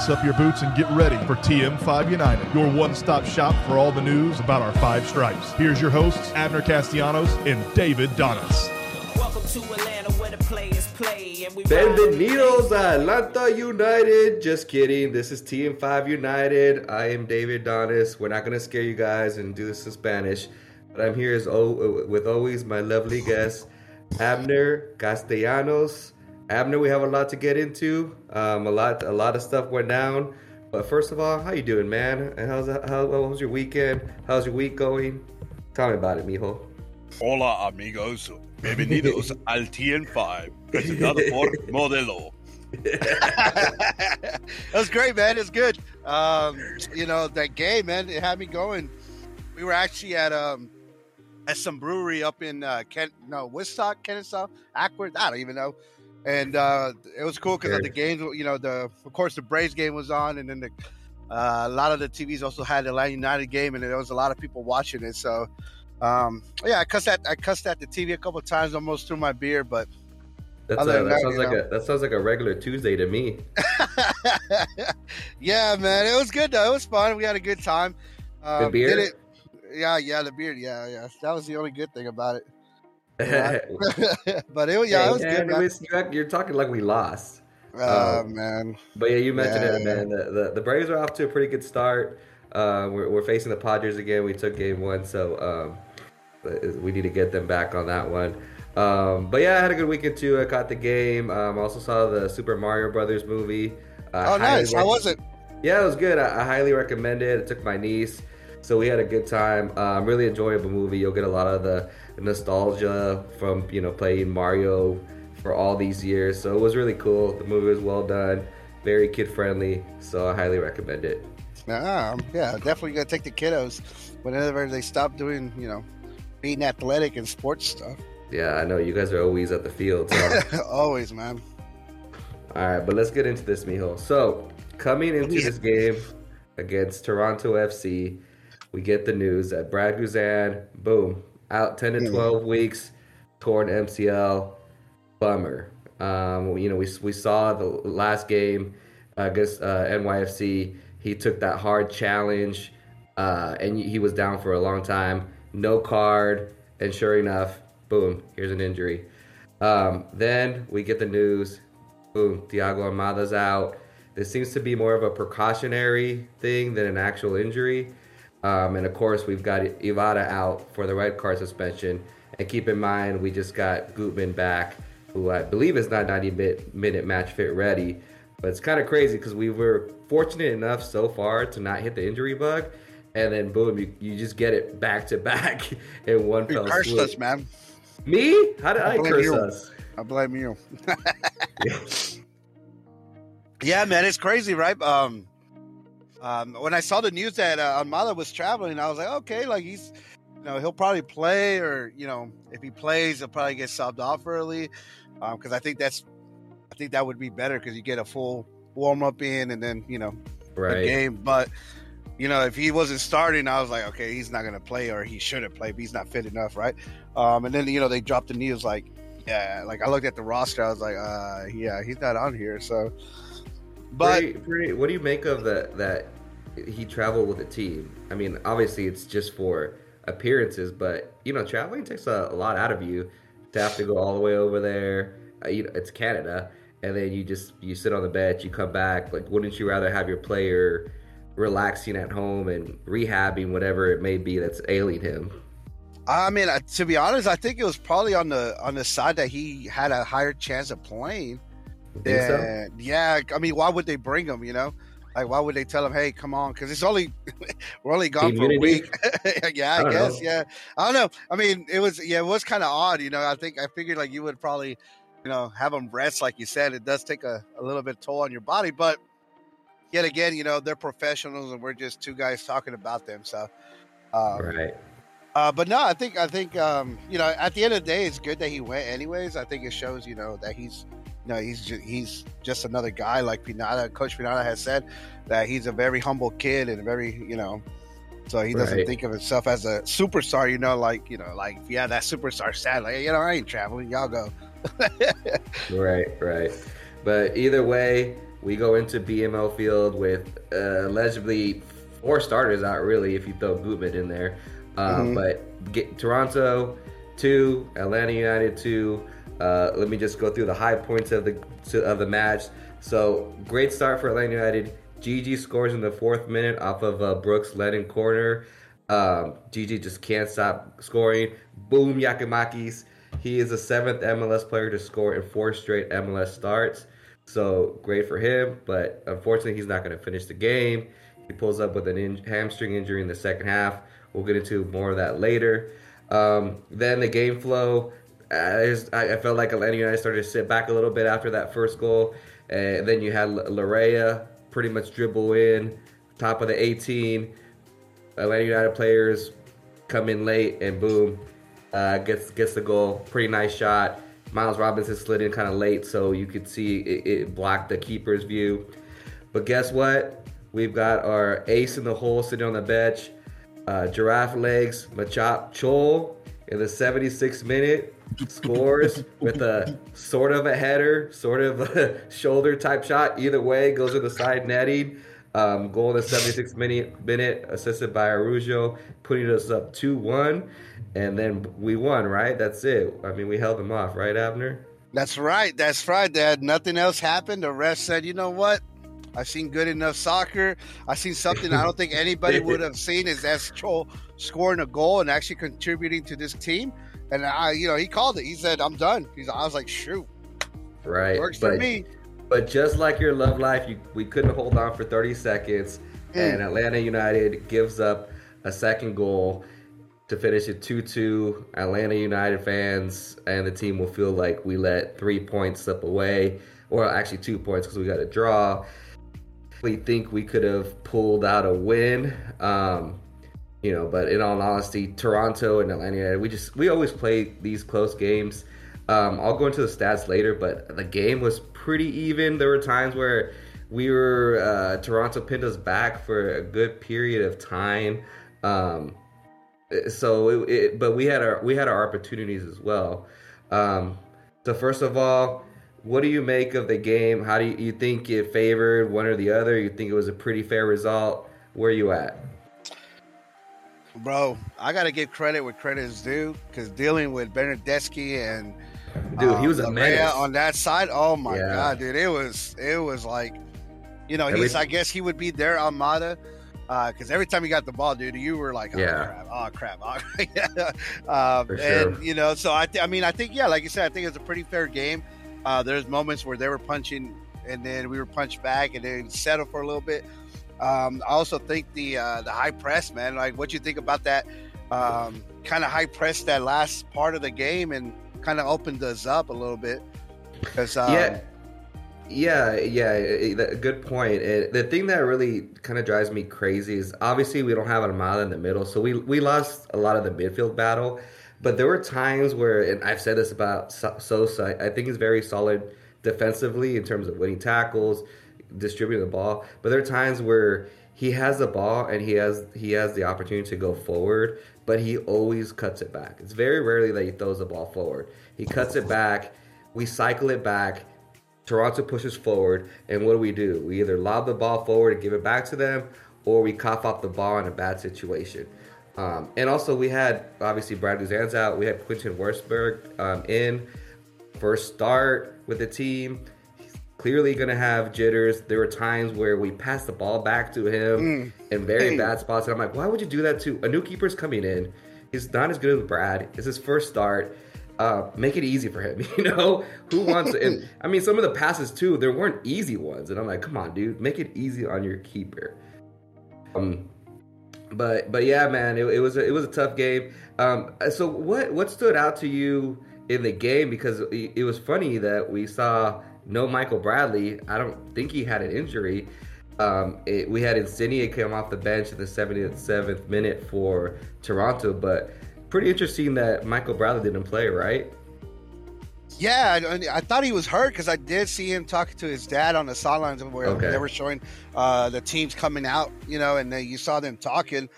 lace up your boots and get ready for TM5 United, your one stop shop for all the news about our five stripes. Here's your hosts, Abner Castellanos and David Donis. Welcome to Atlanta where the players play. And we Bienvenidos a Atlanta United. Just kidding. This is TM5 United. I am David Donis. We're not going to scare you guys and do this in Spanish, but I'm here as o- with always my lovely guest, Abner Castellanos. Abner, we have a lot to get into. Um, a lot, a lot of stuff went down. But first of all, how you doing, man? And how's how, how was your weekend? How's your week going? Tell me about it, mijo. Hola amigos, bienvenidos al TN5, presentado por Modelo. that was great, man. It's good. Um, you know that game, man. It had me going. We were actually at um at some brewery up in uh, Kent, no Woodstock, Kennesaw, Acworth. I don't even know. And uh, it was cool because the games, you know, the of course the Braves game was on, and then the uh, a lot of the TVs also had the Atlanta United game, and there was a lot of people watching it. So, um, yeah, I cussed at I cussed at the TV a couple of times, almost threw my beer, but That's a, that that, sounds like know. a that sounds like a regular Tuesday to me. yeah, man, it was good though. It was fun. We had a good time. Um, The beer? Did it, yeah, yeah, the beard, Yeah, yeah. That was the only good thing about it. But it was yeah, it was good. it was- you're, talking like we lost. Oh um, man, But yeah, you mentioned it, Yeah. man. The, the the Braves are off to a pretty good start. Uh, we're, we're facing the Padres again. We took game one, so um, we need to get them back on that one. Um, but yeah, I had a good weekend too. I caught the game. Um, also saw the Super Mario Brothers movie. Uh, oh nice. How was it? Yeah, it was good. I, I highly recommend it. I took my niece, so we had a good time. Um, really enjoyable movie. You'll get a lot of the nostalgia from you know playing Mario for all these years. So it was really cool. The movie was well done, very kid friendly. So I highly recommend it. Um, yeah, definitely gonna take the kiddos whenever they stop doing, you know, being athletic and sports stuff. Yeah, I know you guys are always at the field. So. Always, man. All right, but let's get into this, Mijo. So, coming into this game against Toronto FC, we get the news that Brad Guzan, boom, out 10 to Mhm. 12 weeks, torn MCL. Bummer. Um, you know, we, we saw the last game against uh, NYFC. He took that hard challenge, uh, and he was down for a long time. No card, and sure enough, boom, here's an injury. Um, then we get the news boom, Thiago Almada's out. This seems to be more of a precautionary thing than an actual injury. Um, and of course, we've got Ibarra out for the red card suspension. And keep in mind, we just got Gutman back, who I believe is not 90 minute, match fit ready. But it's kind of crazy because we were fortunate enough so far to not hit the injury bug. And then boom, you, you just get it back to back in one You fell cursed swoop. us, man. Me? How did I, blame curse you. us? I blame you. yeah, man, it's crazy, right? Um, um, when I saw the news that uh, Almada was traveling, I was like, okay, like he's, you know, he'll probably play, or you know, if he plays, he'll probably get subbed off early, because I think that's, I think that would be better because you get a full warm up in, and then you know, the Right. game. But you know, if he wasn't starting, I was like, okay, he's not gonna play, or he shouldn't play, but he's not fit enough, right? Um, and then you know they dropped the news like, yeah, like I looked at the roster, I was like, uh, yeah, he's not on here, so. But Pretty- pretty- what do you make of that? That he traveled with a team. I mean, obviously it's just for appearances, but you know, traveling takes a, a lot out of you to have to go all the way over there. Uh, you know, it's Canada, and then you just you sit on the bench, you come back. Like, wouldn't you rather have your player relaxing at home and rehabbing whatever it may be that's ailing him? I mean, uh, to be honest, I think it was probably on the on the side that he had a higher chance of playing. Think so? Yeah, I mean, why would they bring him? You know, like why would they tell him, "Hey, come on"? Because it's only we're only gone for a week. yeah, I I, guess. know. Yeah, I don't know. I mean, it was yeah, it was kind of odd. You know, I think I figured like you would probably, you know, have them rest, like you said. It does take a, a little bit toll on your body, but yet again, you know, they're professionals, and we're just two guys talking about them. So, um, right. uh, but no, I think I think um, you know at the end of the day, it's good that he went anyways. I think it shows you know that he's know he's ju- he's just another guy like Pineda. Coach Pineda has said that he's a very humble kid and very you know. So he doesn't Right. think of himself as a superstar, you know, like you know, like yeah, that superstar stat, like you know, I ain't traveling, y'all go. Right, right. But either way, we go into BMO Field with uh, allegedly four starters out, really, if you throw Gutman in there. Um, But get, Toronto two, Atlanta United two. Uh, let me just go through the high points of the of the match. So great start for Atlanta United. GG scores in the fourth minute off of uh, Brooks Lennon corner. Um, GG just can't stop scoring. Boom, Giakoumakis. He is the seventh MLS player to score in four straight MLS starts. So great for him, but unfortunately, he's not going to finish the game. He pulls up with an in- hamstring injury in the second half. We'll get into more of that later. Um, then the game flow. I, just, I, felt like Atlanta United started to sit back a little bit after that first goal, and then you had Laryea pretty much dribble in, top of the 18. Atlanta United players come in late, and boom, uh, gets gets the goal. Pretty nice shot. Miles Robinson slid in kind of late, so you could see it, it blocked the keeper's view. But guess what? We've got our ace in the hole sitting on the bench. Uh, giraffe legs, Machop Chol in the 76th minute scores with a sort of a header, sort of a shoulder type shot. Either way, goes to the side netting. Um, goal in the 76th minute, minute assisted by Araújo, putting us up 2 1. And then we won, right? That's it. I mean, we held them off, right, Abner? That's right. That's right, Dad. Nothing else happened. The ref said, you know what? I've seen good enough soccer. I've seen something I don't think anybody would have seen is that's Troll scoring a goal and actually contributing to this team. And I, you know, he called it. He said, "I'm done." He's, I was like, "Shoot, Right. works for But- me." But just like your love life, you, we couldn't hold on for 30 seconds, Mm. and Atlanta United gives up a second goal to finish it 2 2. Atlanta United fans and the team will feel like we let three points slip away, or actually two points because we got a draw. We think we could have pulled out a win. Um, you know, but in all honesty, Toronto and Atlanta, we just we always play these close games. Um, I'll go into the stats later, but the game was pretty even. There were times where we were uh, Toronto pinned us back for a good period of time. Um, so, it, it, but we had our we had our opportunities as well. Um, so first of all, what do you make of the game? How do you, you think it favored one or the other? You think it was a pretty fair result? Where are you at? Bro, I got to give credit where credit is due because dealing with Bernardeschi and Dude, he um, was a man on that side. Oh my Yeah. god, dude, it was it was like, you know, Every- he's I guess he would be their Almada. Because every time you got the ball, dude, you were like, oh Yeah. crap, oh crap, oh, yeah. um, For and you know, so I, th- I mean, I think yeah, like you said, I think it's a pretty fair game. Uh, there's moments where they were punching, and then we were punched back, and then settle for a little bit. Um, I also think the uh, the high press, man. Like, what you think about that um, kind of high press that last part of the game, and kind of opened us up a little bit. Because um, yeah, yeah, yeah. eh, that- Good point. And the thing that really kind of drives me crazy is obviously we don't have Almada in the middle, so we we lost a lot of the midfield battle. But there were times where, and I've said this about So- Sosa, I think he's very solid defensively in terms of winning tackles, distributing the ball. But there are times where he has the ball and he has he has the opportunity to go forward, but he always cuts it back. It's very rarely that he throws the ball forward. He cuts it back. We cycle it back. Toronto pushes forward, and what do we do? We either lob the ball forward and give it back to them, or we cough up the ball in a bad situation. Um, and also, we had obviously Brad Guzan's out. We had Quentin Westberg um, in first start with the team. Clearly going to have jitters. There were times where we passed the ball back to him in very bad spots. And I'm like, why would you do that to a new keeper's coming in? He's not as good as Brad. It's his first start. Uh, make it easy for him. You know who wants it? And I mean, some of the passes too. There weren't easy ones, and I'm like, come on, dude, make it easy on your keeper. Um, but but yeah, man, it, it was a, it was a tough game. Um, so what what stood out to you in the game? Because it, it was funny that we saw no Michael Bradley. I don't think he had an injury. Um, it, we had Insigne come off the bench in the 77th minute for Toronto, but pretty interesting that Michael Bradley didn't play, right? Yeah, I, I thought he was hurt because I did see him talking to his dad on the sidelines where Okay. they were showing uh, the teams coming out, you know, and then you saw them talking.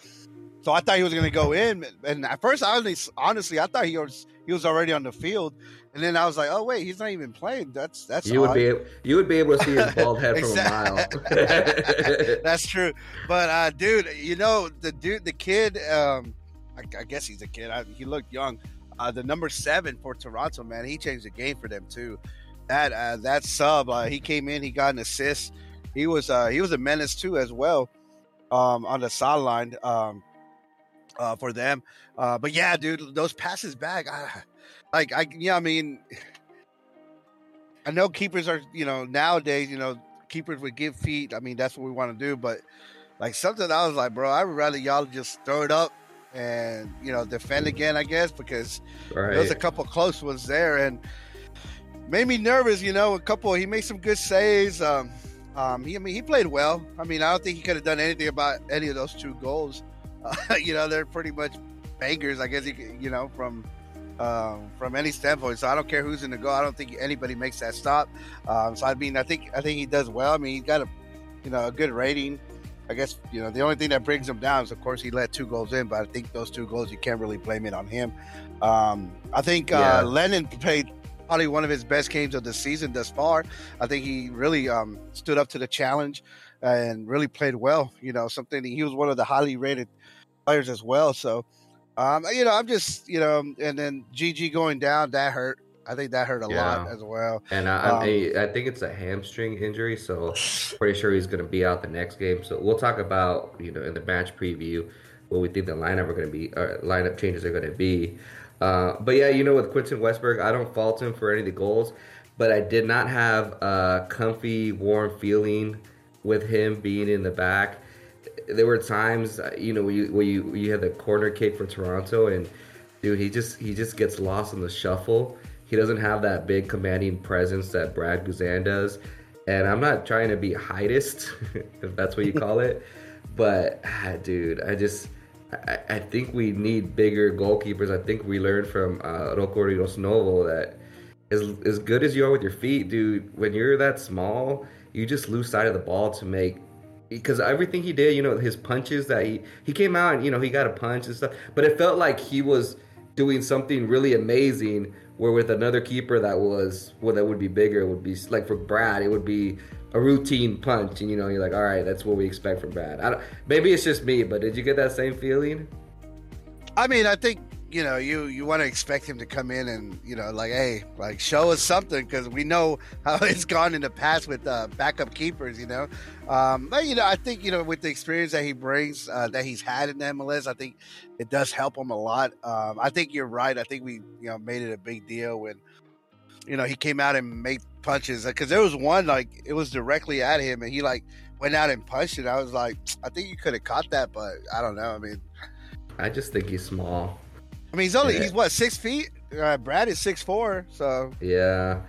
So I thought he was going to go in, and at first, honestly, honestly, I thought he was he was already on the field, and then I was like, oh wait, he's not even playing. That's that's You would be able, you would be able to see his bald head from a mile. That's true. But uh, dude, you know the dude, the kid. Um, I, I guess he's a kid. I, he looked young. Uh, the number seven for Toronto, man, he changed the game for them too. That uh, that sub, uh, he came in, he got an assist. He was uh, he was a menace too as well um, on the sideline um, uh, for them. Uh, but yeah, dude, those passes back, I, like I yeah, I mean, I know keepers are you know nowadays you know keepers would give feet. I mean that's what we want to do, but like something I was like, bro, I would rather y'all just throw it up and you know defend again, I guess, because right. there's a couple close ones there and made me nervous. You know, a couple he made some good saves. Um, um, he I mean he played well. I mean I don't think he could have done anything about any of those two goals. Uh, you know they're pretty much bangers, I guess. You, you know from. Um, from any standpoint, so I don't care who's in the goal. I don't think anybody makes that stop. Um, so I mean, I think I think he does well. I mean, he's got a you know a good rating. I guess you know the only thing that brings him down is of course he let two goals in, but I think those two goals you can't really blame it on him. Um, I think Yeah. uh, Lennon played probably one of his best games of the season thus far. I think he really um, stood up to the challenge and really played well. You know, something he was one of the highly rated players as well. So, um, you know, I'm just you know, and then GG going down that hurt. I think that hurt a lot as well. And I, I, Um, I think it's a hamstring injury, so pretty sure he's going to be out the next game. So we'll talk about you know in the match preview what we think the lineup are going to be, or lineup changes are going to be. Uh, but yeah, you know with Quentin Westberg, I don't fault him for any of the goals, but I did not have a comfy, warm feeling with him being in the back. There were times, uh, you know, where you where you, you had the corner kick for Toronto, and dude, he just he just gets lost in the shuffle. He doesn't have that big commanding presence that Brad Guzan does. And I'm not trying to be heightist, if that's what you call it, but ah, dude, I just I, I think we need bigger goalkeepers. I think we learned from uh, Rocco that as as good as you are with your feet, dude, when you're that small, you just lose sight of the ball to make because everything he did, you know, his punches that he he came out and you know he got a punch and stuff, but it felt like he was doing something really amazing. Where with another keeper that was well, that would be bigger, it would be like for Brad, it would be a routine punch, and you know, you're like, all right, that's what we expect from Brad. I don't, maybe it's just me, but did you get that same feeling? I mean, I think you know you you want to expect him to come in and you know like hey like show us something because we know how it's gone in the past with uh, backup keepers. You know, um, but you know I think you know with the experience that he brings uh, that he's had in the MLS, I think it does help him a lot. Um, I think you're right. I think we you know made it a big deal when you know he came out and made punches because there was one like it was directly at him and he like went out and punched it. I was like, I think you could have caught that, but I don't know. I mean. I just think he's small. I mean, he's only Yeah. he's what six feet. Uh, Brad is six four, so Yeah,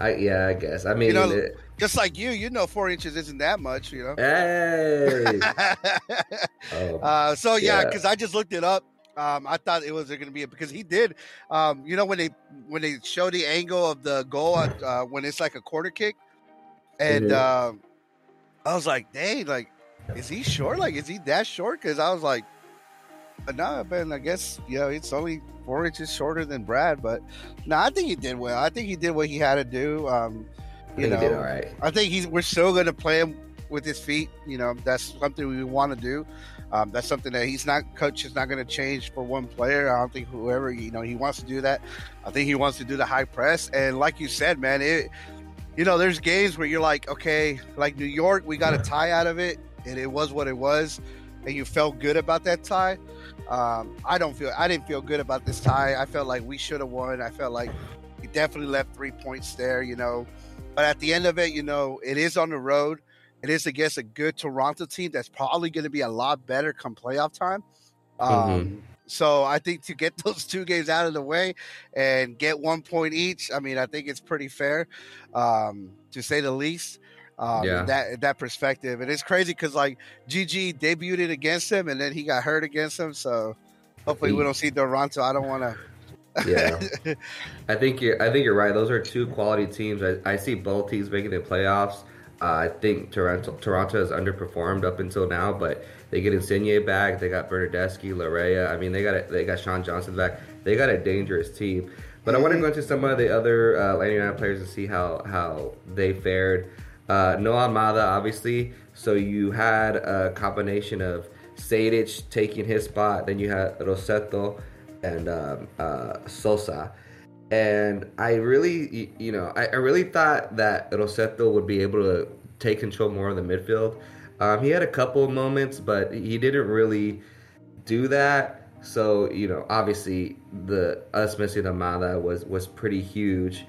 I yeah, I guess. I mean, You know- it- just like you, you know, four inches isn't that much, you know. hey, oh, uh, so yeah, Yeah. because I just looked it up. Um, I thought it was going to be because he did. Um, you know when they when they show the angle of the goal uh, when it's like a quarter kick, and Mhm. um, I was like, dang, like is he short? Like is he that short? Because I was like, but no, but I guess you know it's only four inches shorter than Brad. But no, I think he did well. I think he did what he had to do. Um, you know, he did all right. I think he's we're still going to play him with his feet. You know, that's something we want to do. Um, that's something that he's not coach is not going to change for one player. I don't think whoever you know he wants to do that. I think he wants to do the high press. And like you said, man, it you know there's games where you're like, okay, like New York, we got a tie out of it, and it was what it was, and you felt good about that tie. Um, I don't feel I didn't feel good about this tie. I felt like we should have won. I felt like we definitely left three points there. You know. But at the end of it, you know, it is on the road. It is against a good Toronto team that's probably going to be a lot better come playoff time. Um, Mhm. So I think to get those two games out of the way and get one point each, I mean, I think it's pretty fair, um, to say the least. Um, Yeah. That that perspective, and it's crazy because like GG debuted against him, and then he got hurt against him. So hopefully we don't see Toronto. I don't want to. Yeah, I think you're. I think you're right. Those are two quality teams. I, I see both teams making the playoffs. Uh, I think Toronto Toronto has underperformed up until now, but They get Insigne back. They got Bernardeschi, Laryea. I mean, they got a, they got Sean Johnson back. They got a dangerous team. But I want to go into some of the other uh, Atlanta United players and see how how they fared. Uh, no Almada, obviously. So you had a combination of Sejdic taking his spot. Then you had Rossetto and um, uh, Sosa. And I really, you know, I, I really thought that Rossetto would be able to take control more of the midfield. Um, he had a couple moments, but he didn't really do that. So you know, obviously the us missing Almada was was pretty huge.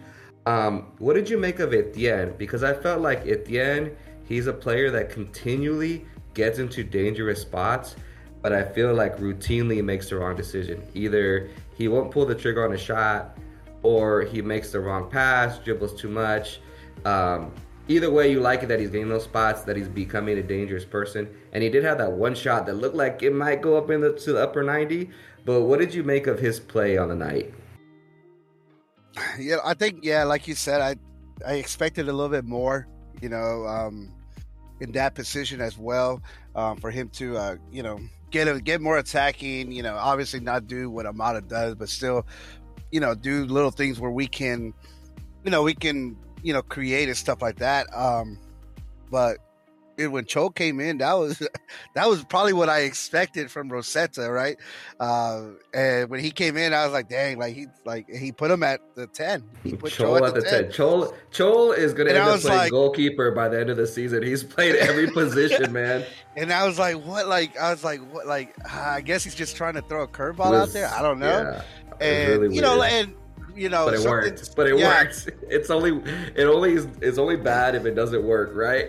Um, what did you make of Etienne? Because I felt like Etienne, he's a player that continually gets into dangerous spots, but I feel like routinely makes the wrong decision. Either he won't pull the trigger on a shot, or he makes the wrong pass, dribbles too much. Um, either way, you like it that he's getting those spots, that he's becoming a dangerous person. And he did have that one shot that looked like it might go up into the, the upper 90. But what did you make of his play on the night? Yeah, I think yeah, like you said, I I expected a little bit more, you know, um, in that position as well, um, for him to uh, you know get a, get more attacking. You know, obviously not do what Almada does, but still, you know, do little things where we can, you know, we can you know create and stuff like that. Um, but it, when Cho came in, that was that was probably what I expected from Rossetto, right? Uh, and when he came in, I was like, dang, like he like he put him at the ten. He put Cho Chol at the 10. Cho Chol is going to And end I up playing like- goalkeeper by the end of the season. He's played every position, man. And I was like, what? Like I was like, what? Like I guess he's just trying to throw a curveball out there. I don't know. yeah, and really you know, and you know, but it worked. But it yeah, works. It's only it only is it's only bad if it doesn't work, right?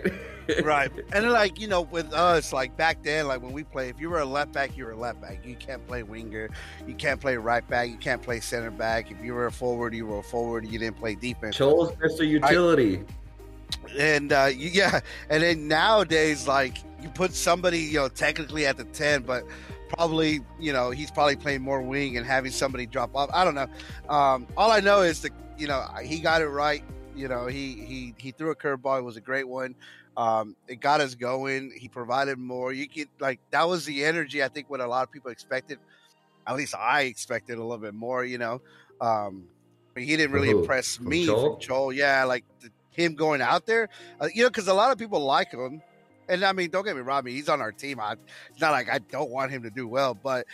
Right. And like you know, with us, like back then, like when we play, if you were a left back, you were a left back. You can't play winger. You can't play right back. You can't play center back. If you were a forward, you were a forward. You didn't play defense. Chol's Mr. Utility. and uh, you, yeah, and then nowadays, like you put somebody, you know, technically at the ten, but probably, you know, he's probably playing more wing and having somebody drop off. I don't know. Um, all I know is that you know he got it right. You know, he he he threw a curveball. It was a great one. Um, it got us going. He provided more. You could like that was the energy I think what a lot of people expected. At least I expected a little bit more. You know, um, but he didn't really Who? impress From me Joel? from Joel. Yeah, like the, him going out there. Uh, you know, because a lot of people like him. And I mean, don't get me wrong. I mean, he's on our team. I, it's not like I don't want him to do well, but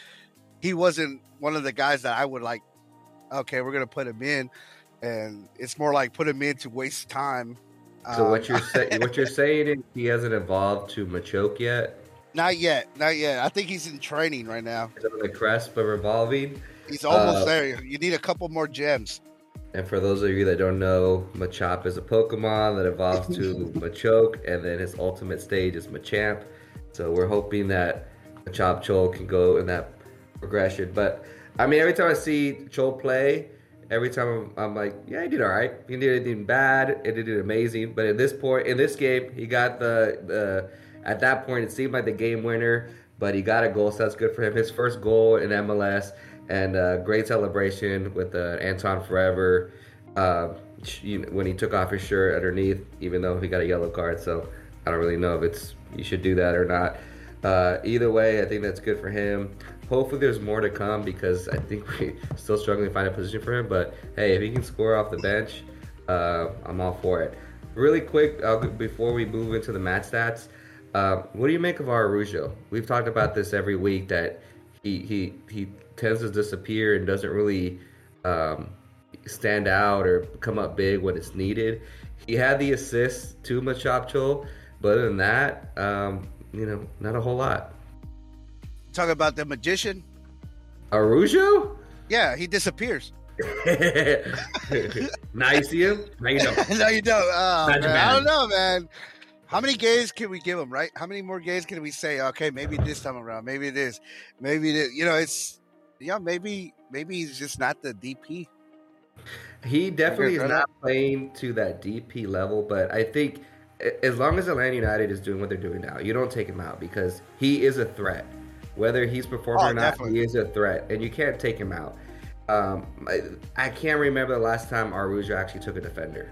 he wasn't one of the guys that I would like. Okay, we're gonna put him in, and it's more like put him in to waste time. So Um, what you're saying what you're saying is he hasn't evolved to Machoke yet. Not yet, not yet. I think he's in training right now. He's on the crest of revolving. He's almost Uh, there. You need a couple more gems. And for those of you that don't know, Machop is a Pokemon that evolves to Machoke, and then his ultimate stage is Machamp. So we're hoping that Machop Chol can go in that progression. But I mean, every time I see Chol play, every time I'm, I'm like, yeah, he did all right. He did anything bad. He did amazing. But at this point, in this game, he got the the. At that point, it seemed like the game winner, but he got a goal, so that's good for him. His first goal in MLS, and uh, great celebration with uh, Anton Forever uh, when he took off his shirt underneath, even though he got a yellow card. So I don't really know if it's you should do that or not. Uh, either way, I think that's good for him. Hopefully, there's more to come because I think we're still struggling to find a position for him. But hey, if he can score off the bench, uh, I'm all for it. Really quick, uh, before we move into the match stats, uh, what do you make of Araújo? We've talked about this every week that he he he tends to disappear and doesn't really um, stand out or come up big when it's needed. He had the assist to Machop Chol, but other than that, um, you know, not a whole lot. Talk about the magician. Araújo? Yeah, he disappears. now you see him? Now you no, you don't. Oh. I don't know, man. How many gays can we give him, right? How many more gays can we say, okay, maybe this time around, maybe it is, maybe this, you know, it's, yeah, maybe, maybe he's just not the DP. He definitely is not playing to that DP level, but I think as long as Atlanta United is doing what they're doing now, you don't take him out because he is a threat. Whether he's performing Oh, or not, definitely. he is a threat, and you can't take him out. Um, I, I can't remember the last time Araújo actually took a defender.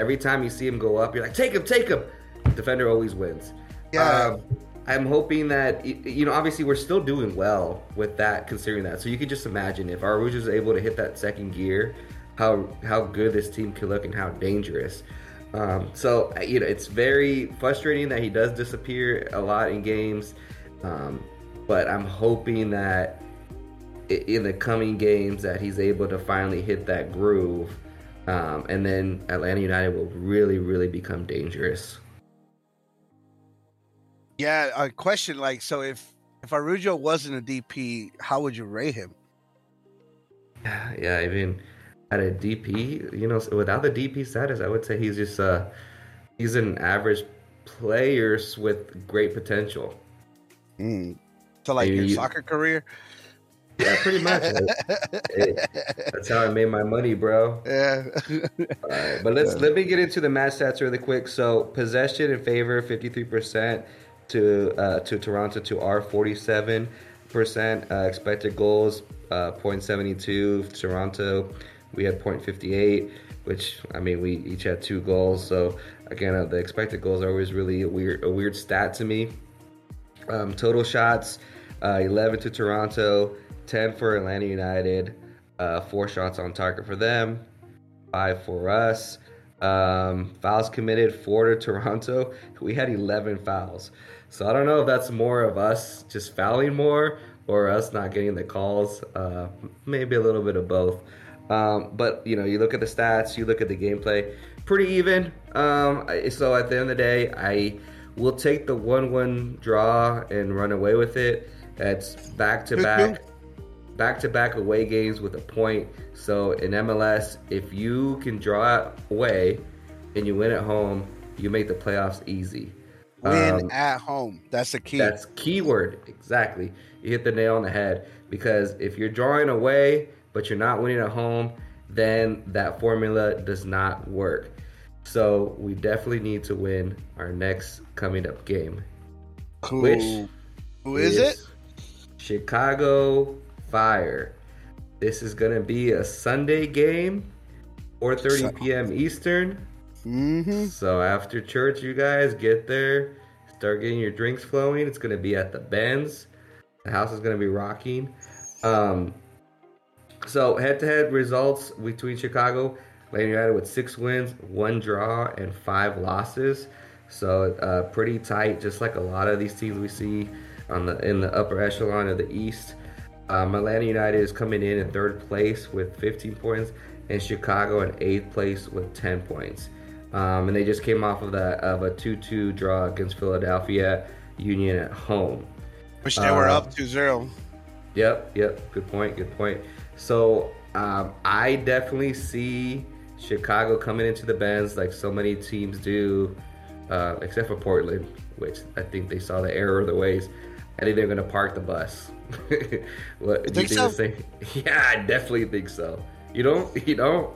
Every time you see him go up, you're like, take him, take him. Defender always wins. Yeah. Um, I'm hoping that you know, obviously, we're still doing well with that, considering that. So you can just imagine if Araujo is able to hit that second gear, how how good this team could look and how dangerous. Um, so you know, it's very frustrating that he does disappear a lot in games, um, but I'm hoping that in the coming games that he's able to finally hit that groove, um, and then Atlanta United will really, really become dangerous. Yeah, a question like so if if Araújo wasn't a DP, how would you rate him? Yeah, Yeah, I mean, at a DP, you know, without the DP status, I would say he's just uh, he's an average player with great potential. Mm. So like Maybe your you- soccer career? Yeah, pretty much. Hey, that's how I made my money, bro. Yeah. All right, but let's let me get into the match stats really quick. So possession in favor, fifty three percent to uh, to Toronto to our forty seven percent. Uh, expected goals, uh, 0.72. Toronto, we had 0.58, which I mean we each had two goals. So again, uh, the expected goals are always really a weird a weird stat to me. Um, total shots, uh, 11 to Toronto, 10 for Atlanta United, uh, four shots on target for them, five for us. Um, fouls committed, four to Toronto. We had 11 fouls. So I don't know if that's more of us just fouling more or us not getting the calls. Uh, maybe a little bit of both. Um, but you know, you look at the stats, you look at the gameplay, pretty even. Um, so at the end of the day, I will take the one-one draw and run away with it. That's back to back, back to back away games with a point. So in MLS, if you can draw away and you win at home, you make the playoffs easy. Win Um, at home. That's the key. that's keyword exactly. You hit the nail on the head because if you're drawing away but you're not winning at home, then that formula does not work. So we definitely need to win our next coming up game. Who, which who is it? Chicago Fire. This is gonna be a Sunday game, 4:30 Sun- p.m. Eastern. Mm-hmm. So after church, you guys get there, start getting your drinks flowing. It's gonna be at the Benz. The house is gonna be rocking. Um, so head-to-head results between Chicago, Atlanta United with six wins, one draw, and five losses. So uh, pretty tight, just like a lot of these teams we see on the in the upper echelon of the East. Um, Atlanta United is coming in in third place with 15 points, and Chicago in eighth place with 10 points. Um, and they just came off of that of a 2-2 draw against Philadelphia Union at home. Which they were Uh, up 2-0. Yep, yep. Good point. Good point. So um, I definitely see Chicago coming into the Benz like so many teams do, uh, except for Portland, which I think they saw the error of the ways. I think they're going to park the bus. what do think you so? think? the same? Yeah, I definitely think so. You don't? You don't?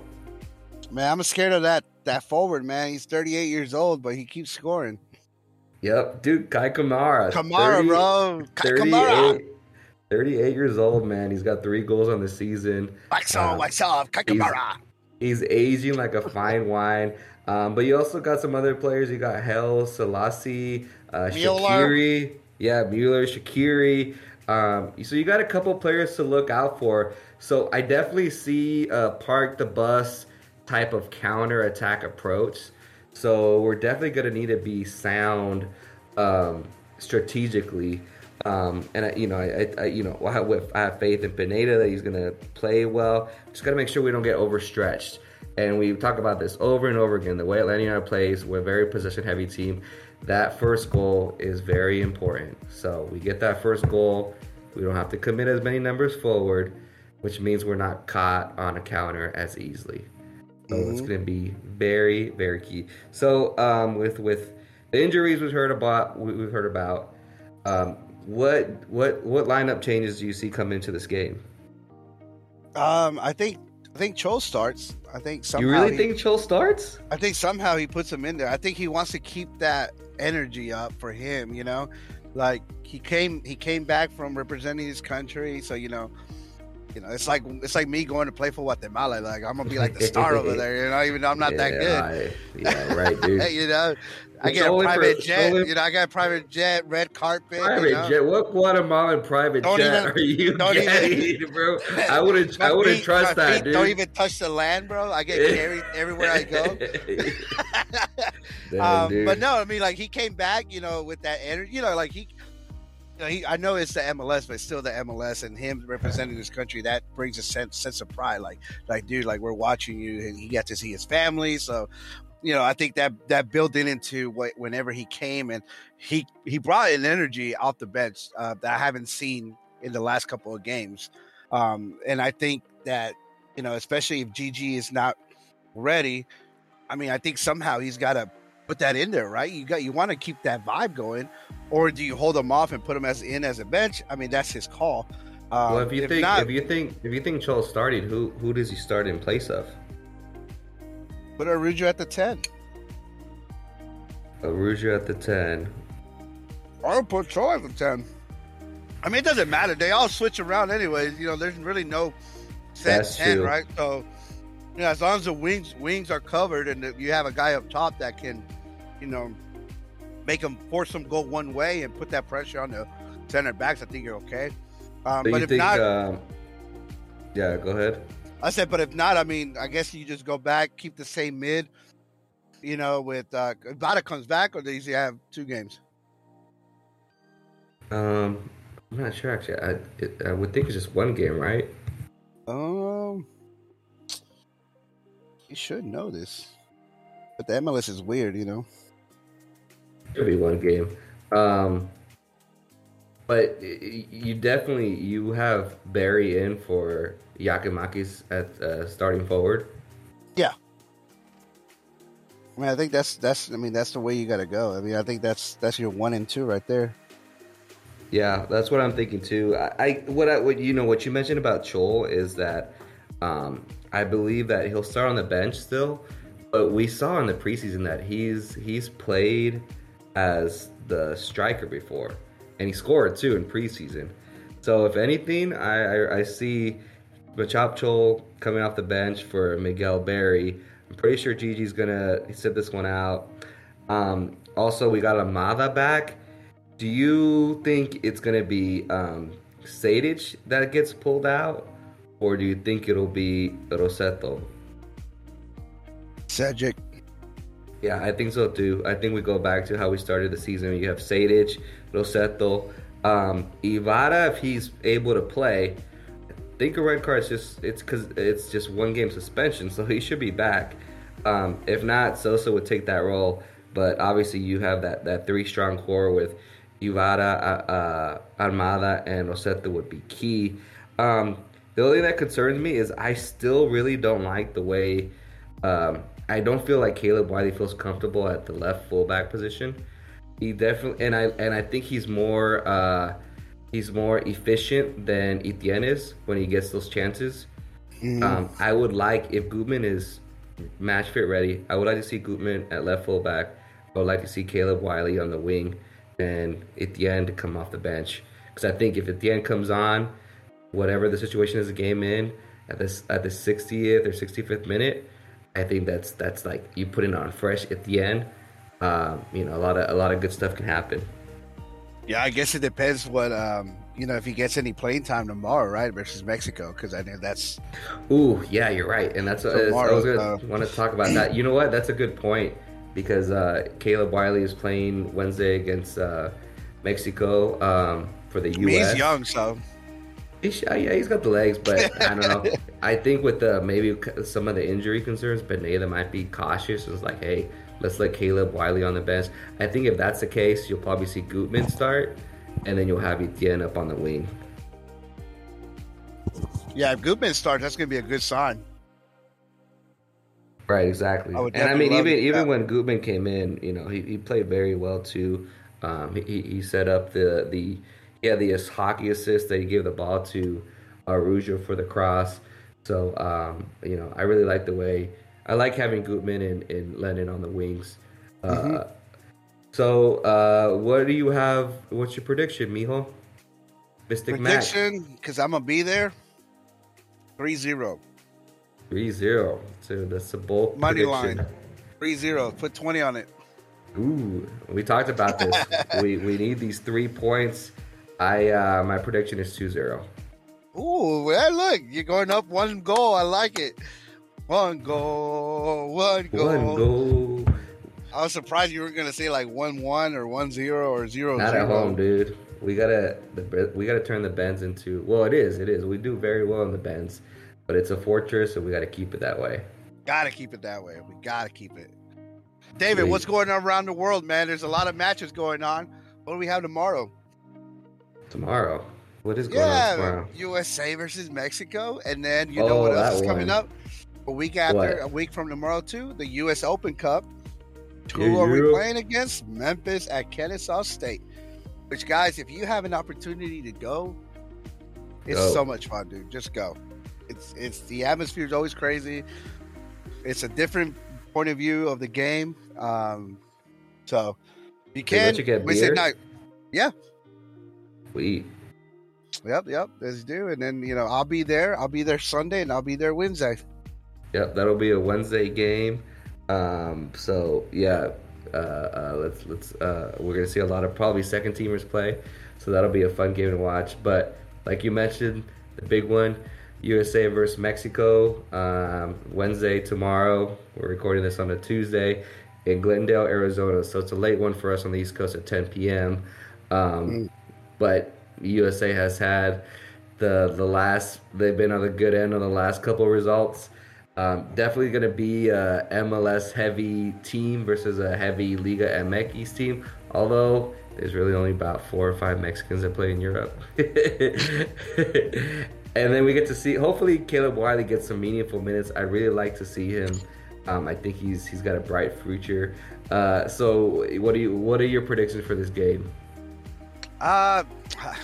Man, I'm scared of that that forward, man. He's 38 years old, but he keeps scoring. Yep, dude. Kai Kamara. Kamara, 30 bro. Kai 38, Kamara. 38 years old, man. He's got three goals on the season. Wax Uh, on, wax off. Kai he's- He's aging like a fine wine. Um, but you also got some other players. You got Haile, Selassie, uh, Mueller. Shaqiri. Yeah, Mueller, Shaqiri. Um, so you got a couple players to look out for. So I definitely see a park the bus type of counter attack approach. So we're definitely going to need to be sound um, strategically. Um, and I, you know, I, I you know, I have, I have faith in Pineda that he's going to play well. Just got to make sure we don't get overstretched. And we talk about this over and over again. The way Atlanta United plays, we're a very possession heavy team. That first goal is very important. So we get that first goal. We don't have to commit as many numbers forward, which means we're not caught on a counter as easily. So it's going to be very, very key. So um, with with the injuries we've heard about, we- we've heard about. Um, what what what lineup changes do you see coming into this game? Um, I think I think Cho starts. I think somehow you really he- think Chol starts? I think somehow he puts him in there. I think he wants to keep that energy up for him. You know, like he came he came back from representing his country, so you know You know, it's like it's like me going to play for Guatemala. Like I'm gonna be like the star over there. You know, even though I'm not that good. I- yeah, right, dude. you know, I It's get a only for- private jet. only- You know, I got a private jet, red carpet. Private you know? jet. What Guatemalan private Don't jet even- are you don't even- bro? I wouldn't. I wouldn't feet- trust that, feet dude. Don't even touch the land, bro. I get carried everywhere I go. Damn, um, but no, I mean, like he came back, you know, with that energy. You know, like he, know, he. I know it's the MLS, but still the MLS, and him representing his country that brings a sense sense of pride. Like, like, dude, like we're watching you, and he got to see his family. So, you know, I think that that built in into what whenever he came, and he he brought an energy off the bench uh, that I haven't seen in the last couple of games. Um, and I think that you know, especially if GG is not ready, I mean, I think somehow he's got to put that in there, right? You got you want to keep that vibe going, or do you hold him off and put him as in as a bench? I mean, that's his call. Um, well, if you think not, if you think if you think Chol started, who who does he start in place of? put Araújo at the ten, Araújo at the ten. or put Troy at the ten. I mean, it doesn't matter. They all switch around anyways. You know, there's really no set That's ten, true. right? So, you know, as long as the wings wings are covered and you have a guy up top that can, you know, make them force them go one way and put that pressure on the center backs, I think you're okay. Um, So but you if think? not, um, yeah, go ahead. I said, but if not, I mean, I guess you just go back, keep the same mid. You know, with uh, Ibarra comes back, or does he have two games? Um, I'm not sure actually. I it, I would think it's just one game, right? Um, you should know this, but the MLS is weird, you know. Could be one game. Um, but you definitely you have Berry in for Giakoumakis at uh, starting forward. Yeah. I mean, I think that's that's. I mean, that's the way you got to go. I mean, I think that's that's your one and two right there. Yeah, that's what I'm thinking too. I, I what I what you know what you mentioned about Chol is that um, I believe that he'll start on the bench still, but we saw in the preseason that he's he's played as the striker before, and he scored too in preseason. So if anything, I I, I see Machop Chol coming off the bench for Miguel Berry. I'm pretty sure Gigi's gonna sit this one out. Um, also, we got Almada back. Do you think it's gonna be um, Sejdic that gets pulled out, or do you think it'll be Rossetto? Cedric, Yeah, I think so too. I think we go back to how we started the season. You have Sejdic, Rossetto, um, Ibarra if he's able to play. I think a red card is just it's because it's just one game suspension, so he should be back. Um, if not, Sosa would take that role. But obviously, you have that that three strong core with Ibarra, uh, uh, Almada, and Rossetto would be key. Um, the only thing that concerns me is I still really don't like the way. Um, I don't feel like Caleb Wiley feels comfortable at the left fullback position. He definitely, and I and I think he's more uh, he's more efficient than Etienne is when he gets those chances. Um, I would like if Gutman is match fit ready. I would like to see Gutman at left fullback. I would like to see Caleb Wiley on the wing and Etienne to come off the bench. Because I think if Etienne comes on, whatever the situation is, a game in at this at the 60th or 65th minute, I think that's that's like you put it on fresh Etienne. Um, you know, a lot of a lot of good stuff can happen. yeah, I guess it depends what um, you know if he gets any playing time tomorrow, right, versus Mexico, because I think that's Ooh, yeah, you're right, and that's, that's I was gonna uh, want to talk about that. You know what? That's a good point because uh, Caleb Wiley is playing Wednesday against uh, Mexico um, for the I mean, U.S. he's young, so He's, yeah, he's got the legs, but I don't know. I think with the maybe some of the injury concerns, Pineda might be cautious. It's like, hey, let's let Caleb Wiley on the bench. I think if that's the case, you'll probably see Gutman start, and then you'll have Etienne up on the wing. yeah. If Gutman starts, that's going to be a good sign. Right, exactly. I and I mean, even it, even yeah. when Gutman came in, you know, he, he played very well too. Um, he, he set up the the yeah the ass- hockey assist that he gave the ball to Araújo for the cross. So um, you know, I really like the way I like having Gutman and, and Lennon on the wings. Uh, Mm-hmm. So, uh, what do you have? What's your prediction, Mijo? Mystic Prediction, because I'm gonna be there. 3-0. 3-0. So that's a bold Money prediction. line. 3-0. Put 20 on it. Ooh, we talked about this. we we need these three points. I uh my prediction is 2-0. Ooh, well, look, you're going up one goal. I like it. One goal, one goal. One goal. I was surprised you were gonna say like one one or one zero or zero Not zero. at home, dude. We gotta the, we gotta turn the Benz into well, it is, it is. We do very well in the Benz, but it's a fortress, so we gotta keep it that way. Gotta keep it that way. We gotta keep it. David, Sweet. what's going on around the world, man? There's a lot of matches going on. What do we have tomorrow? Tomorrow, what is going on Yeah, tomorrow? USA versus Mexico, and then you know Oh, what else is coming one. up? A week after, What? a week from tomorrow too, the U.S. Open Cup. Who Yeah, are we playing against? Memphis at Kennesaw State. Which, guys, if you have an opportunity to go, it's Go. so much fun, dude. Just go. It's it's the atmosphere is always crazy. It's a different point of view of the game. Um, so you can let you get Wednesday night. We Yep, yep. Let's do. And then you know I'll be there. I'll be there Sunday, and I'll be there Wednesday. Yep, that'll be a Wednesday game. Um, so yeah, uh, uh, let's let's uh, we're gonna see a lot of probably second teamers play, so that'll be a fun game to watch. But like you mentioned, the big one, USA versus Mexico, um, Wednesday tomorrow. We're recording this on a Tuesday in Glendale, Arizona, so it's a late one for us on the East Coast at 10 p.m. Um, But USA has had the the last they've been on the good end on the last couple of results. Um, definitely going to be a MLS heavy team versus a heavy Liga MX team. Although there's really only about four or five Mexicans that play in Europe. and then we get to see. Hopefully, Caleb Wiley gets some meaningful minutes. I really like to see him. Um, I think he's he's got a bright future. Uh, so, what do you what are your predictions for this game? Uh,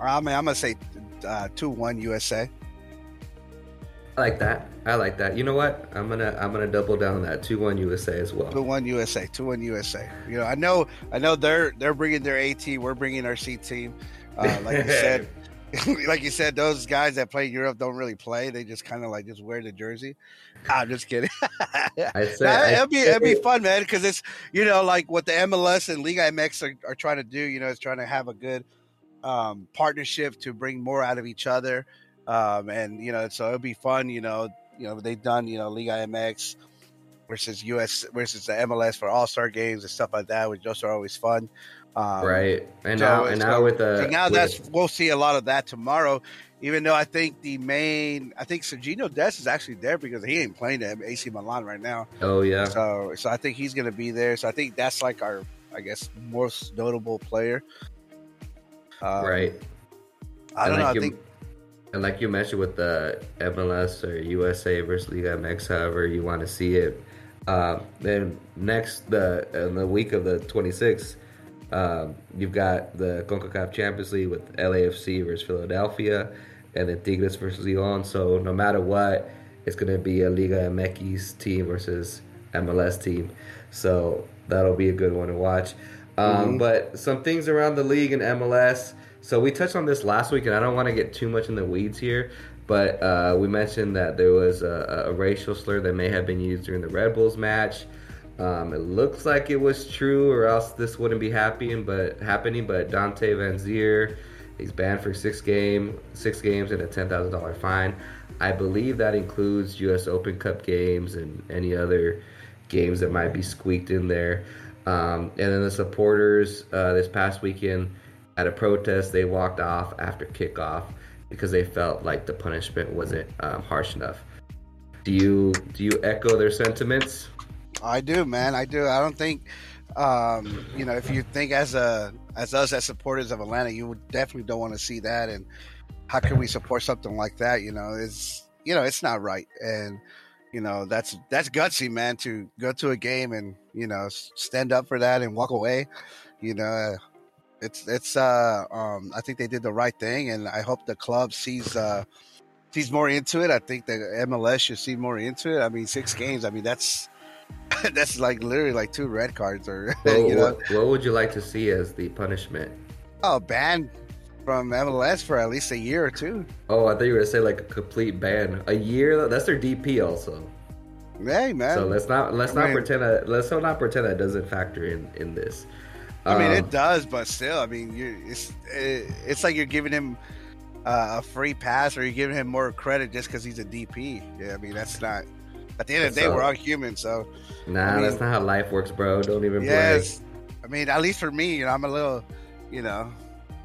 I mean, I'm gonna say uh, two one USA. I like that. I like that. You know what? I'm gonna I'm gonna double down on that two one USA as well. Two one USA. Two one USA. You know, I know, I know they're they're bringing their A team. We're bringing our C team. Uh, like you said, like you said, those guys that play in Europe don't really play. They just kind of like just wear the jersey. I'm just kidding. I said Nah, I it'll be it'll be fun, man, because it's you know like what the MLS and League MX are, are trying to do. You know, is trying to have a good um, partnership to bring more out of each other, um, and you know, so it'll be fun. You know, you know they've done you know League MX versus US versus the MLS for All Star games and stuff like that, which those are always fun. Um, right. And so now and now with the so now that's we'll see a lot of that tomorrow. Even though I think the main, I think Sergiño Dest is actually there because he ain't playing at AC Milan right now. oh yeah So, so I think he's going to be there. So I think that's like our, I guess, most notable player. Um, right. I don't And know. like I you- think And like you mentioned with the MLS or USA versus Liga MX, however you want to see it. Um, then next, the in the week of the 26th, um, you've got the CONCACAF Champions League with LAFC versus Philadelphia, and then Tigres versus León. So no matter what, it's going to be a Liga MX team versus MLS team. So that'll be a good one to watch. Um, But some things around the league and MLS. So we touched on this last week, and I don't want to get too much in the weeds here. But uh, we mentioned that there was a, a racial slur that may have been used during the Red Bulls match. Um, it looks like it was true, or else this wouldn't be happening. But happening. But Dante Vanzeir, he's banned for six game, six games, and a ten thousand dollar fine. I believe that includes U.S. Open Cup games and any other games that might be squeaked in there. Um, and then the supporters uh, this past weekend at a protest, they walked off after kickoff because they felt like the punishment wasn't um, harsh enough. Do you do you echo their sentiments? I do, man. I do. I don't think, um, you know, if you think as a as us as supporters of Atlanta, you would definitely don't want to see that. And how can we support something like that? You know, it's you know, it's not right. And you know, that's that's gutsy, man, to go to a game and you know stand up for that and walk away. You know, it's it's. uh um I think they did the right thing, and I hope the club sees. uh Sees more into it. I think the MLS should see more into it. I mean, six games. I mean, that's that's like literally like two red cards or Well, you know what, what would you like to see as the punishment? oh ban from MLS for at least a year or two. Oh, I thought you were gonna say like a complete ban. A year? That's their DP also. Hey man, So let's not let's I not mean- pretend that let's not pretend that doesn't factor in in this. I mean, Um, it does, but still, I mean, you it's it, it's like you're giving him uh, a free pass, or you're giving him more credit just because he's a DP. Yeah, I mean, that's not. At the end of the day, So- we're all human, so Nah, I mean- that's not how life works, bro. Don't even yes. I mean, at least for me, you know, I'm a little, you know,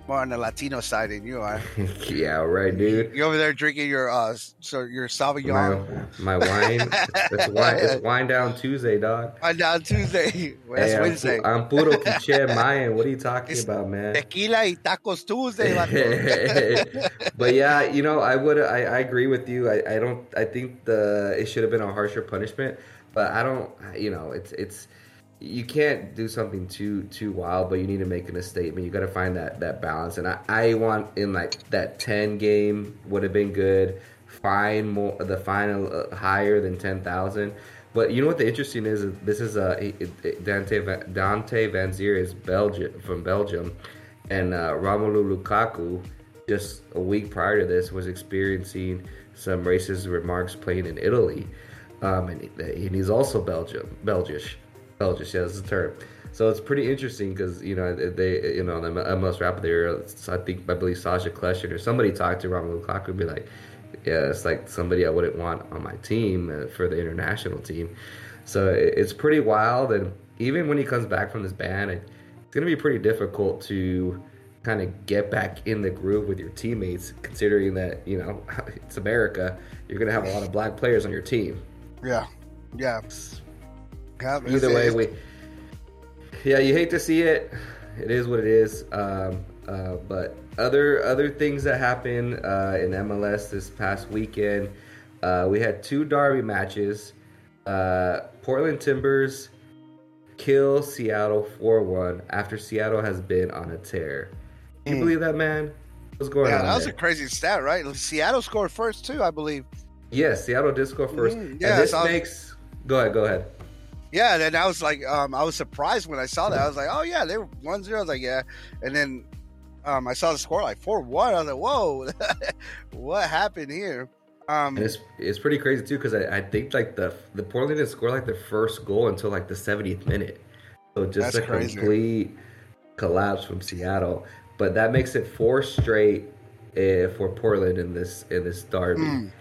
more on the Latino side than you are. yeah, right, dude. You over there drinking your uh, so your Sauvignon My, my wine, it's, wine, it's wine down Tuesday, dog. on down Tuesday. That's Hey, I'm, Wednesday. pu- I'm puro quiche Mayan. What are you talking It's about, man? Tequila y tacos Tuesday. but yeah, you know, I would, I, I agree with you. I, I don't, I think the it should have been a harsher punishment, but I don't, you know, it's, it's, you can't do something too, too wild, but you need to make a statement. You got to find that, that balance, and I, I want in like that ten game would have been good. Fine more, the final uh, higher than ten thousand. But you know what the interesting is? is This is uh, Dante Va- Dante Vanzeir is Belgium from Belgium, and uh, Romelu Lukaku just a week prior to this was experiencing some racist remarks playing in Italy, um, and, and he's also Belgium, Belgish, Belgish. Yeah, that's the term. So it's pretty interesting because you know they, you know, the MLS rapper there. I think I believe Sacha Kljestan or somebody talked to Romelu Lukaku and be like, yeah, it's like somebody I wouldn't want on my team uh, for the international team. So it's pretty wild, and even when he comes back from this ban, it's going to be pretty difficult to kind of get back in the groove with your teammates, considering that you know it's America. You're going to have a lot of black players on your team. yeah, yeah. Yeah, Either way, we yeah, you hate to see it. It is what it is. Um, uh, but other other things that happened uh, in MLS this past weekend, uh, we had two derby matches. Uh, Portland Timbers kill Seattle four one after Seattle has been on a tear. Can you Mm. believe that, man? What's going Yeah, on? that was there? a crazy stat, right? Seattle scored first too, I believe. yes, Seattle did score first, Mm, yeah, and this so I was- makes. Go ahead. Go ahead. Yeah, and then I was like, um, I was surprised when I saw that. I was like, oh yeah, they were 1-0. I was like, yeah, and then um, I saw the score like four one. I was like, whoa, what happened here? Um, And it's it's pretty crazy too because I, I think like the the Portland didn't score like the first goal until like the 70th minute, so just a crazy. complete collapse from Seattle. But that makes it four straight uh, for Portland in this in this derby. Mm.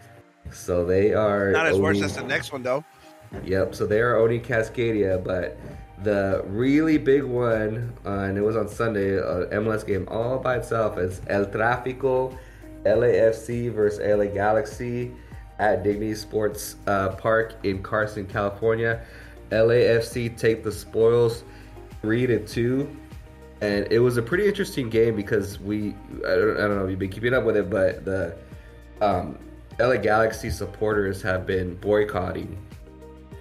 So they are not as worse as the next one though. Yep. So they are owning Cascadia, but the really big one, uh, and it was on Sunday, uh, MLS game all by itself. Is El Tráfico, LAFC versus LA Galaxy at Dignity Sports uh, Park in Carson, California. LAFC take the spoils, three to two. And it was a pretty interesting game because we, I don't, I don't know if you've been keeping up with it, but the um, LA Galaxy supporters have been boycotting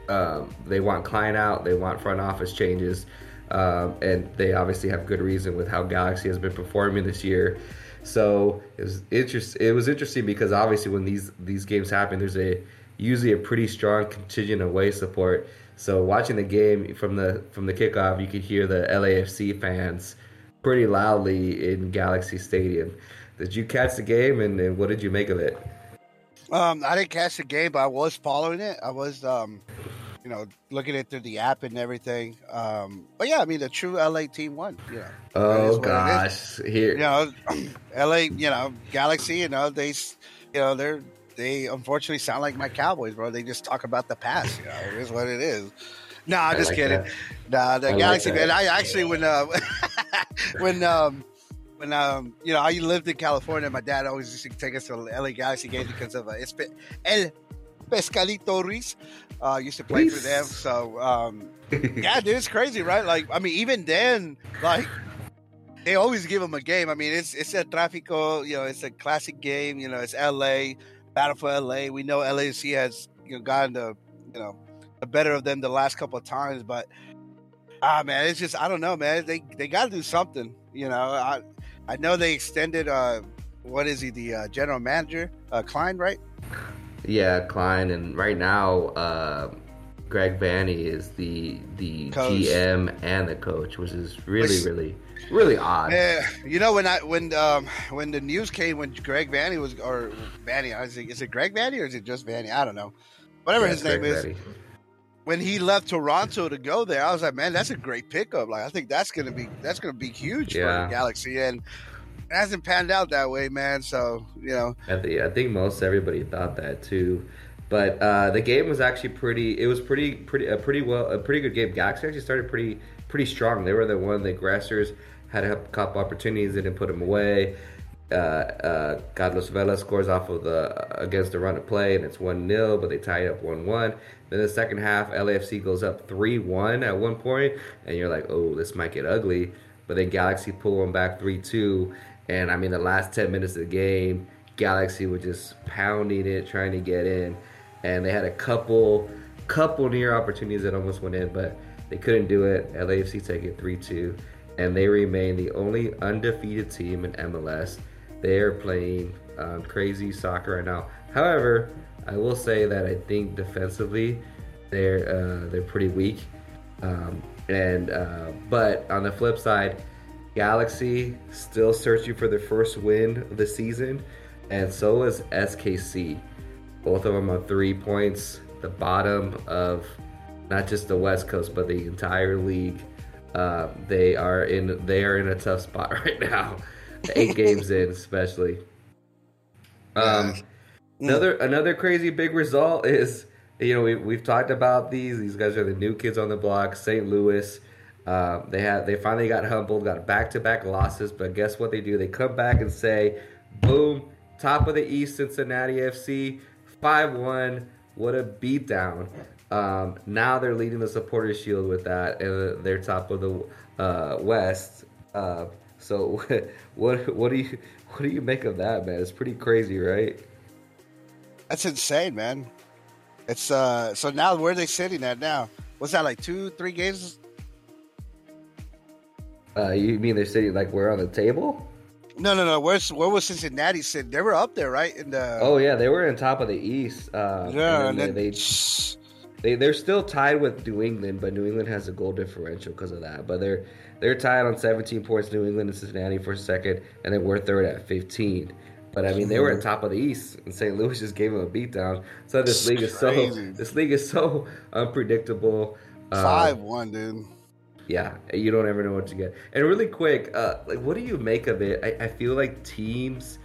um, they want Klein out, they want front office changes, um, and they obviously have good reason with how Galaxy has been performing this year. So it was interest. It was interesting because obviously when these these games happen, there's a usually a pretty strong contingent of away support. So watching the game from the from the kickoff, you could hear the LAFC fans pretty loudly in Galaxy Stadium. Did you catch the game, and, and what did you make of it? Um, I didn't catch the game, but I was following it. I was, um, you know, looking at through the app and everything. Um, but yeah, I mean, the true LA team won. You know, Oh gosh, here you know, LA, you know, Galaxy, you know, they, you know, they're they unfortunately sound like my Cowboys, bro. They just talk about the past. You know, it is what it is. No, I'm just like kidding. that. Nah, the I Galaxy that. man. I actually when uh, when um when um you know I lived in California, my dad always used to take us to LA Galaxy games because of uh, El Pescadito Ruiz. Uh, used to play for them, so um, yeah, dude, it's crazy, right? Like, I mean, even then, like, they always give them a game. I mean, it's it's a Tráfico, you know, it's a classic game. You know, it's LA, battle for LA. We know LAC has you know gotten the you know the better of them the last couple of times, but ah, man, it's just I don't know, man. They they got to do something. You know, I I know they extended. uh What is he? The uh, general manager, uh, Klein, right? Yeah, Klein, and right now, uh, Greg Vanney is the the Coach. GM and the coach, which is really, Which- really Really odd. Yeah, you know when I when um when the news came when Greg Vanney was or Vanney I was like, is it Greg Vanney or is it just Vanney? I don't know. Whatever Yeah, his name Greg is. When he left Toronto to go there, I was like, man, that's a great pickup. Like I think that's gonna be that's gonna be huge for the Galaxy, and it hasn't panned out that way, man. So you know, I think I think most everybody thought that too, but uh, the game was actually pretty. It was pretty pretty a pretty well a pretty good game. Galaxy actually started pretty pretty strong. They were the one the aggressors had a couple opportunities. They didn't put them away. Uh, uh, Carlos Vela scores off of the against the run of play, and it's one 0 but they tie it up one one. Then the second half, LAFC goes up three one at one point, and you're like, oh, this might get ugly. But then Galaxy pull one back three two, and I mean the last ten minutes of the game, Galaxy was just pounding it, trying to get in, and they had a couple couple near opportunities that almost went in, but they couldn't do it. LAFC take it three two, and they remain the only undefeated team in MLS. They are playing um, crazy soccer right now. However, I will say that I think defensively, they're uh, they're pretty weak. Um, and uh, but on the flip side, Galaxy still searching for their first win of the season, and so is SKC. Both of them are three points, the bottom of not just the West Coast but the entire league. Uh, they are in they are in a tough spot right now. Eight games in, especially. Um, another another crazy big result is you know we we've talked about these. These guys are the new kids on the block. St. Louis. Uh, they had they finally got humbled, got back to back losses, but guess what they do? They come back and say, "Boom, top of the East, Cincinnati FC, five one. What a beatdown!" Um, now they're leading the Supporters Shield with that, and they're top of the uh, West. Uh, so, what what do you what do you make of that, man? It's pretty crazy, right? that's insane, man. It's uh so now where are they sitting at now? What's that like two, three games? Uh, you mean they're sitting like we're on the table? No, no, no. Where's where was Cincinnati sitting? They were up there, right? In the Oh yeah, they were in top of the East. Uh, yeah, and and then they, they they're still tied with New England, but New England has a goal differential because of that. But they're they're tied on 17 points. New England and Cincinnati for second, and then we're third at 15. But I mean, they were at top of the East, and St. Louis just gave them a beatdown. So this It's league is so this league is so unpredictable. Uh, five one, dude. Yeah, you don't ever know what you get. And really quick, uh, like, what do you make of it? I, I feel like teams,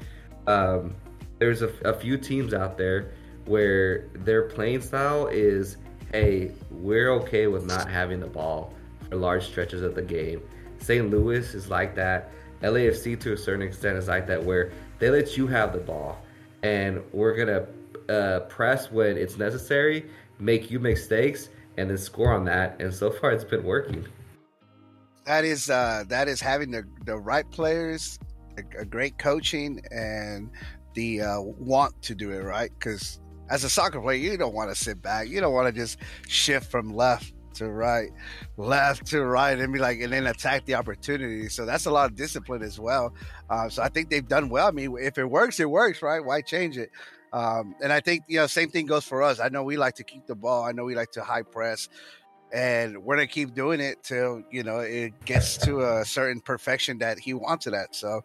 um, there's a, a few teams out there where their playing style is, hey, we're okay with not having the ball for large stretches of the game. St. Louis is like that. LAFC to a certain extent is like that, where they let you have the ball, and we're gonna uh, press when it's necessary, make you make mistakes, and then score on that. And so far, it's been working. That is uh that is having the the right players, a, a great coaching, and the uh, want to do it right. Because as a soccer player, you don't want to sit back. You don't want to just shift from left to right, left to right, and be like, and then attack the opportunity. So that's a lot of discipline as well. Uh, so I think they've done well. I mean, if it works, it works, right? Why change it? Um, and I think you know, same thing goes for us. I know we like to keep the ball. I know we like to high press, and we're gonna keep doing it till you know it gets to a certain perfection that he wants it at. So,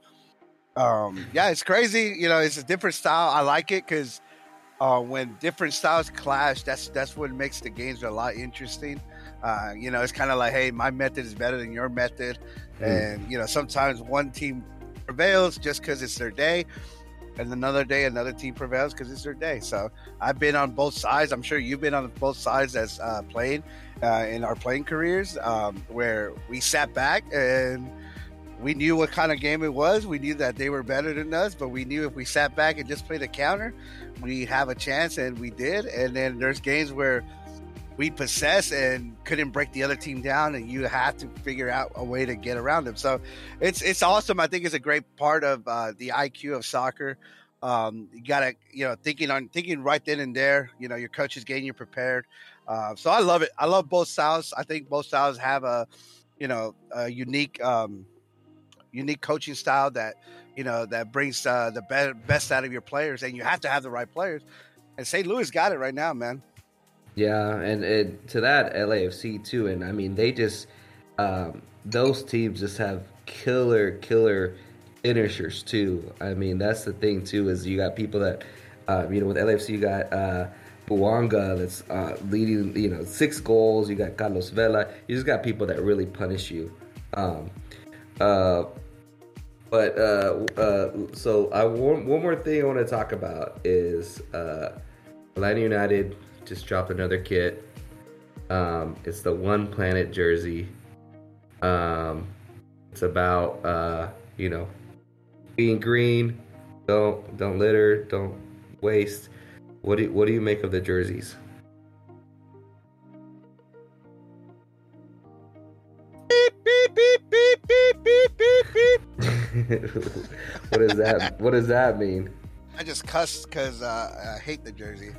um, yeah, it's crazy. You know, it's a different style. I like it because uh, when different styles clash, that's that's what makes the games a lot interesting. Uh, you know, it's kind of like, hey, my method is better than your method, and you know, sometimes one team prevails just because it's their day, and another day another team prevails because it's their day. So I've been on both sides. I'm sure you've been on both sides as uh, playing uh, in our playing careers, um, where we sat back and we knew what kind of game it was. We knew that they were better than us, but we knew if we sat back and just played a counter, we'd have a chance, and we did. And then there's games where we possess and couldn't break the other team down, and you have to figure out a way to get around them. So it's it's awesome. I think it's a great part of uh, the IQ of soccer. Um, you gotta you know thinking on thinking right then and there. You know your coach is getting you prepared. Uh, so I love it. I love both styles. I think both styles have a you know a unique um, unique coaching style that you know that brings uh, the be- best out of your players, and you have to have the right players. And St. Louis got it right now, man. Yeah, and it, to that LAFC too, and I mean they just um, those teams just have killer, killer finishers too. I mean, that's the thing too is you got people that, uh, you know, with LAFC you got uh, Bouanga that's uh, leading, you know, six goals. You got Carlos Vela. You just got people that really punish you. Um, uh, but uh, uh, so I one, one more thing I want to talk about is uh, Atlanta United just dropped another kit. Um, it's the One Planet jersey. Um, it's about uh, you know being green. Don't don't litter. Don't waste. What do you, what do you make of the jerseys? What does that What does that mean? I just cussed because uh, I hate the jersey.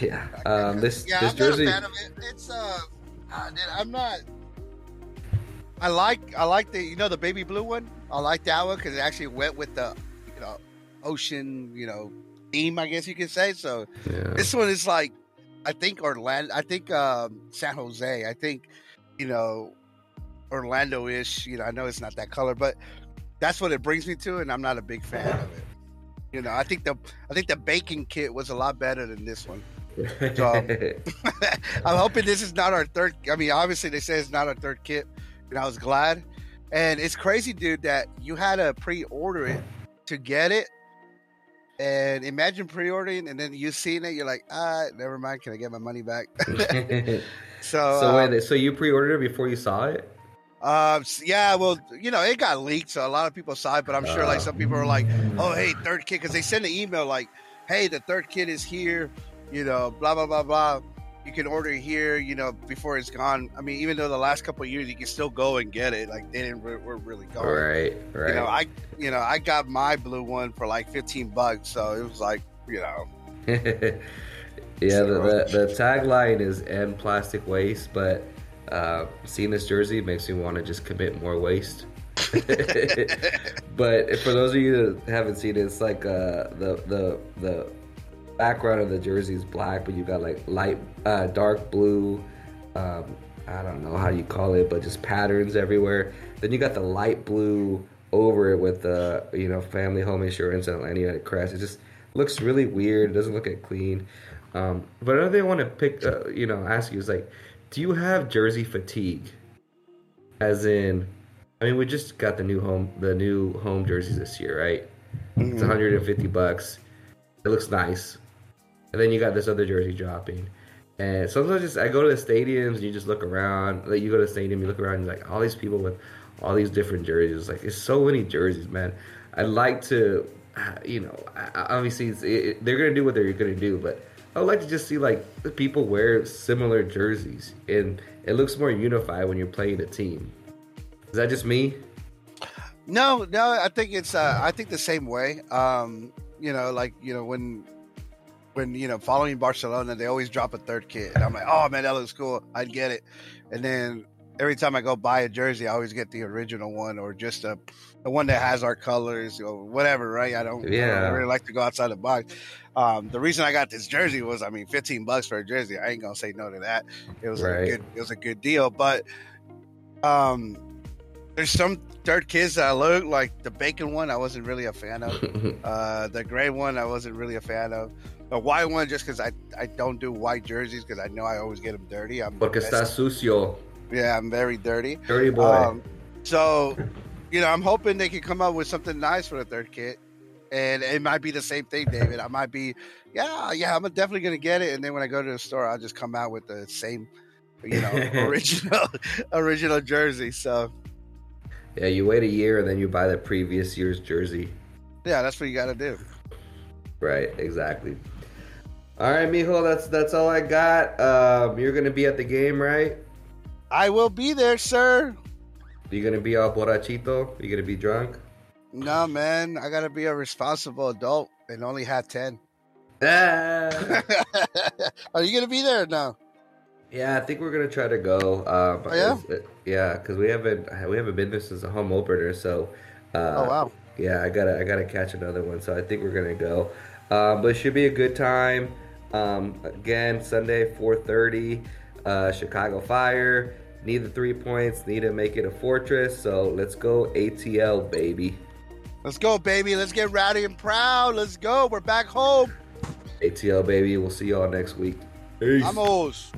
Yeah, um, this yeah, this I'm jersey. not a fan of it. It's uh, I'm not. I like I like the you know the baby blue one. I like that one because it actually went with the you know ocean you know theme I guess you could say. So Yeah. this one is like I think Orlando. I think um, San Jose. I think you know Orlando ish. You know I know it's not that color, but that's what it brings me to, and I'm not a big fan of it. You know I think the I think the baking kit was a lot better than this one. I'm hoping this is not our third. I mean, obviously they say it's not our third kit, and I was glad. And it's crazy, dude, that you had to pre-order it to get it. And imagine pre-ordering, and then you seeing it, you're like, ah, never mind. Can I get my money back? so, so um, wait, so you pre-ordered it before you saw it? uh, yeah, well, you know, it got leaked, so a lot of people saw it, but I'm sure like some people are like, "Oh, hey, third kid," because they send an email like, "Hey, the third kid is here," you know, blah blah blah blah. You can order here, you know, before it's gone. I mean, even though the last couple of years you can still go and get it, like they didn't re- were really going. Right, right. You know, I you know I got my blue one for like 15 bucks, so it was like you know yeah, the, the, the tagline is end plastic waste, but uh, seeing this jersey makes me want to just commit more waste. but for those of you that haven't seen it, it's like uh, the the the background of the jersey is black, but you got like light, uh, dark blue. Um, I don't know how you call it, but just patterns everywhere. Then you got the light blue over it with the you know family home insurance and Atlanta United crest. It just looks really weird. It doesn't look it clean. Um, but another thing I want to pick, uh, you know, ask you is like, do you have jersey fatigue? As in, I mean, we just got the new home, the new home jerseys this year, right? It's 150 bucks. It looks nice, and then you got this other jersey dropping. And sometimes just I go to the stadiums and you just look around. Like you go to the stadium, you look around, and you're like all these people with all these different jerseys. Like it's so many jerseys, man. I'd like to, you know, obviously it, they're gonna do what they're gonna do, but I would like to just see like the people wear similar jerseys, and it looks more unified when you're playing a team. Is that just me? No, no, I think it's uh, I think the same way. Um, you know, like you know when when you know following Barcelona, they always drop a third kit, and I'm like, oh man, that looks cool. I'd get it, and then every time I go buy a jersey, I always get the original one or just a the one that has our colors or whatever. Right? I don't, I Yeah. don't really like to go outside the box. Um, the reason I got this jersey was, I mean, 15 bucks for a jersey. I ain't gonna say no to that. It was Right. a good, it was a good deal, but um, there's some third kids that I look like the bacon one. I wasn't really a fan of. Uh, the gray one, I wasn't really a fan of. The white one, just because I, I don't do white jerseys because I know I always get them dirty. I'm Porque está sucio, yeah, I'm very dirty. dirty boy. Um, so, you know, I'm hoping they can come up with something nice for the third kit, and it might be the same thing, David. I might be, yeah, yeah, I'm definitely gonna get it, and then when I go to the store, I'll just come out with the same, you know, original original jersey. So, yeah, you wait a year and then you buy the previous year's jersey. yeah, that's what you got to do. Right, exactly. All right, mijo, that's that's all I got. Um, you're gonna be at the game, right? I will be there, sir. You gonna be all borrachito? You gonna be drunk? No, man, I gotta be a responsible adult and only have ten. Ah. Are you gonna be there? or No. Yeah, I think we're gonna try to go. Um, Oh, yeah? it's- yeah, because we haven't we haven't been there since a home opener, so. Uh, Oh wow. Yeah, I gotta I gotta catch another one, so I think we're gonna go. Um, but it should be a good time. Um, again, Sunday, four thirty, uh, Chicago Fire. Need the three points. Need to make it a fortress. So let's go ATL, baby. Let's go, baby. Let's get rowdy and proud. Let's go. We're back home. ATL, baby. We'll see y'all next week. Peace. Vamos.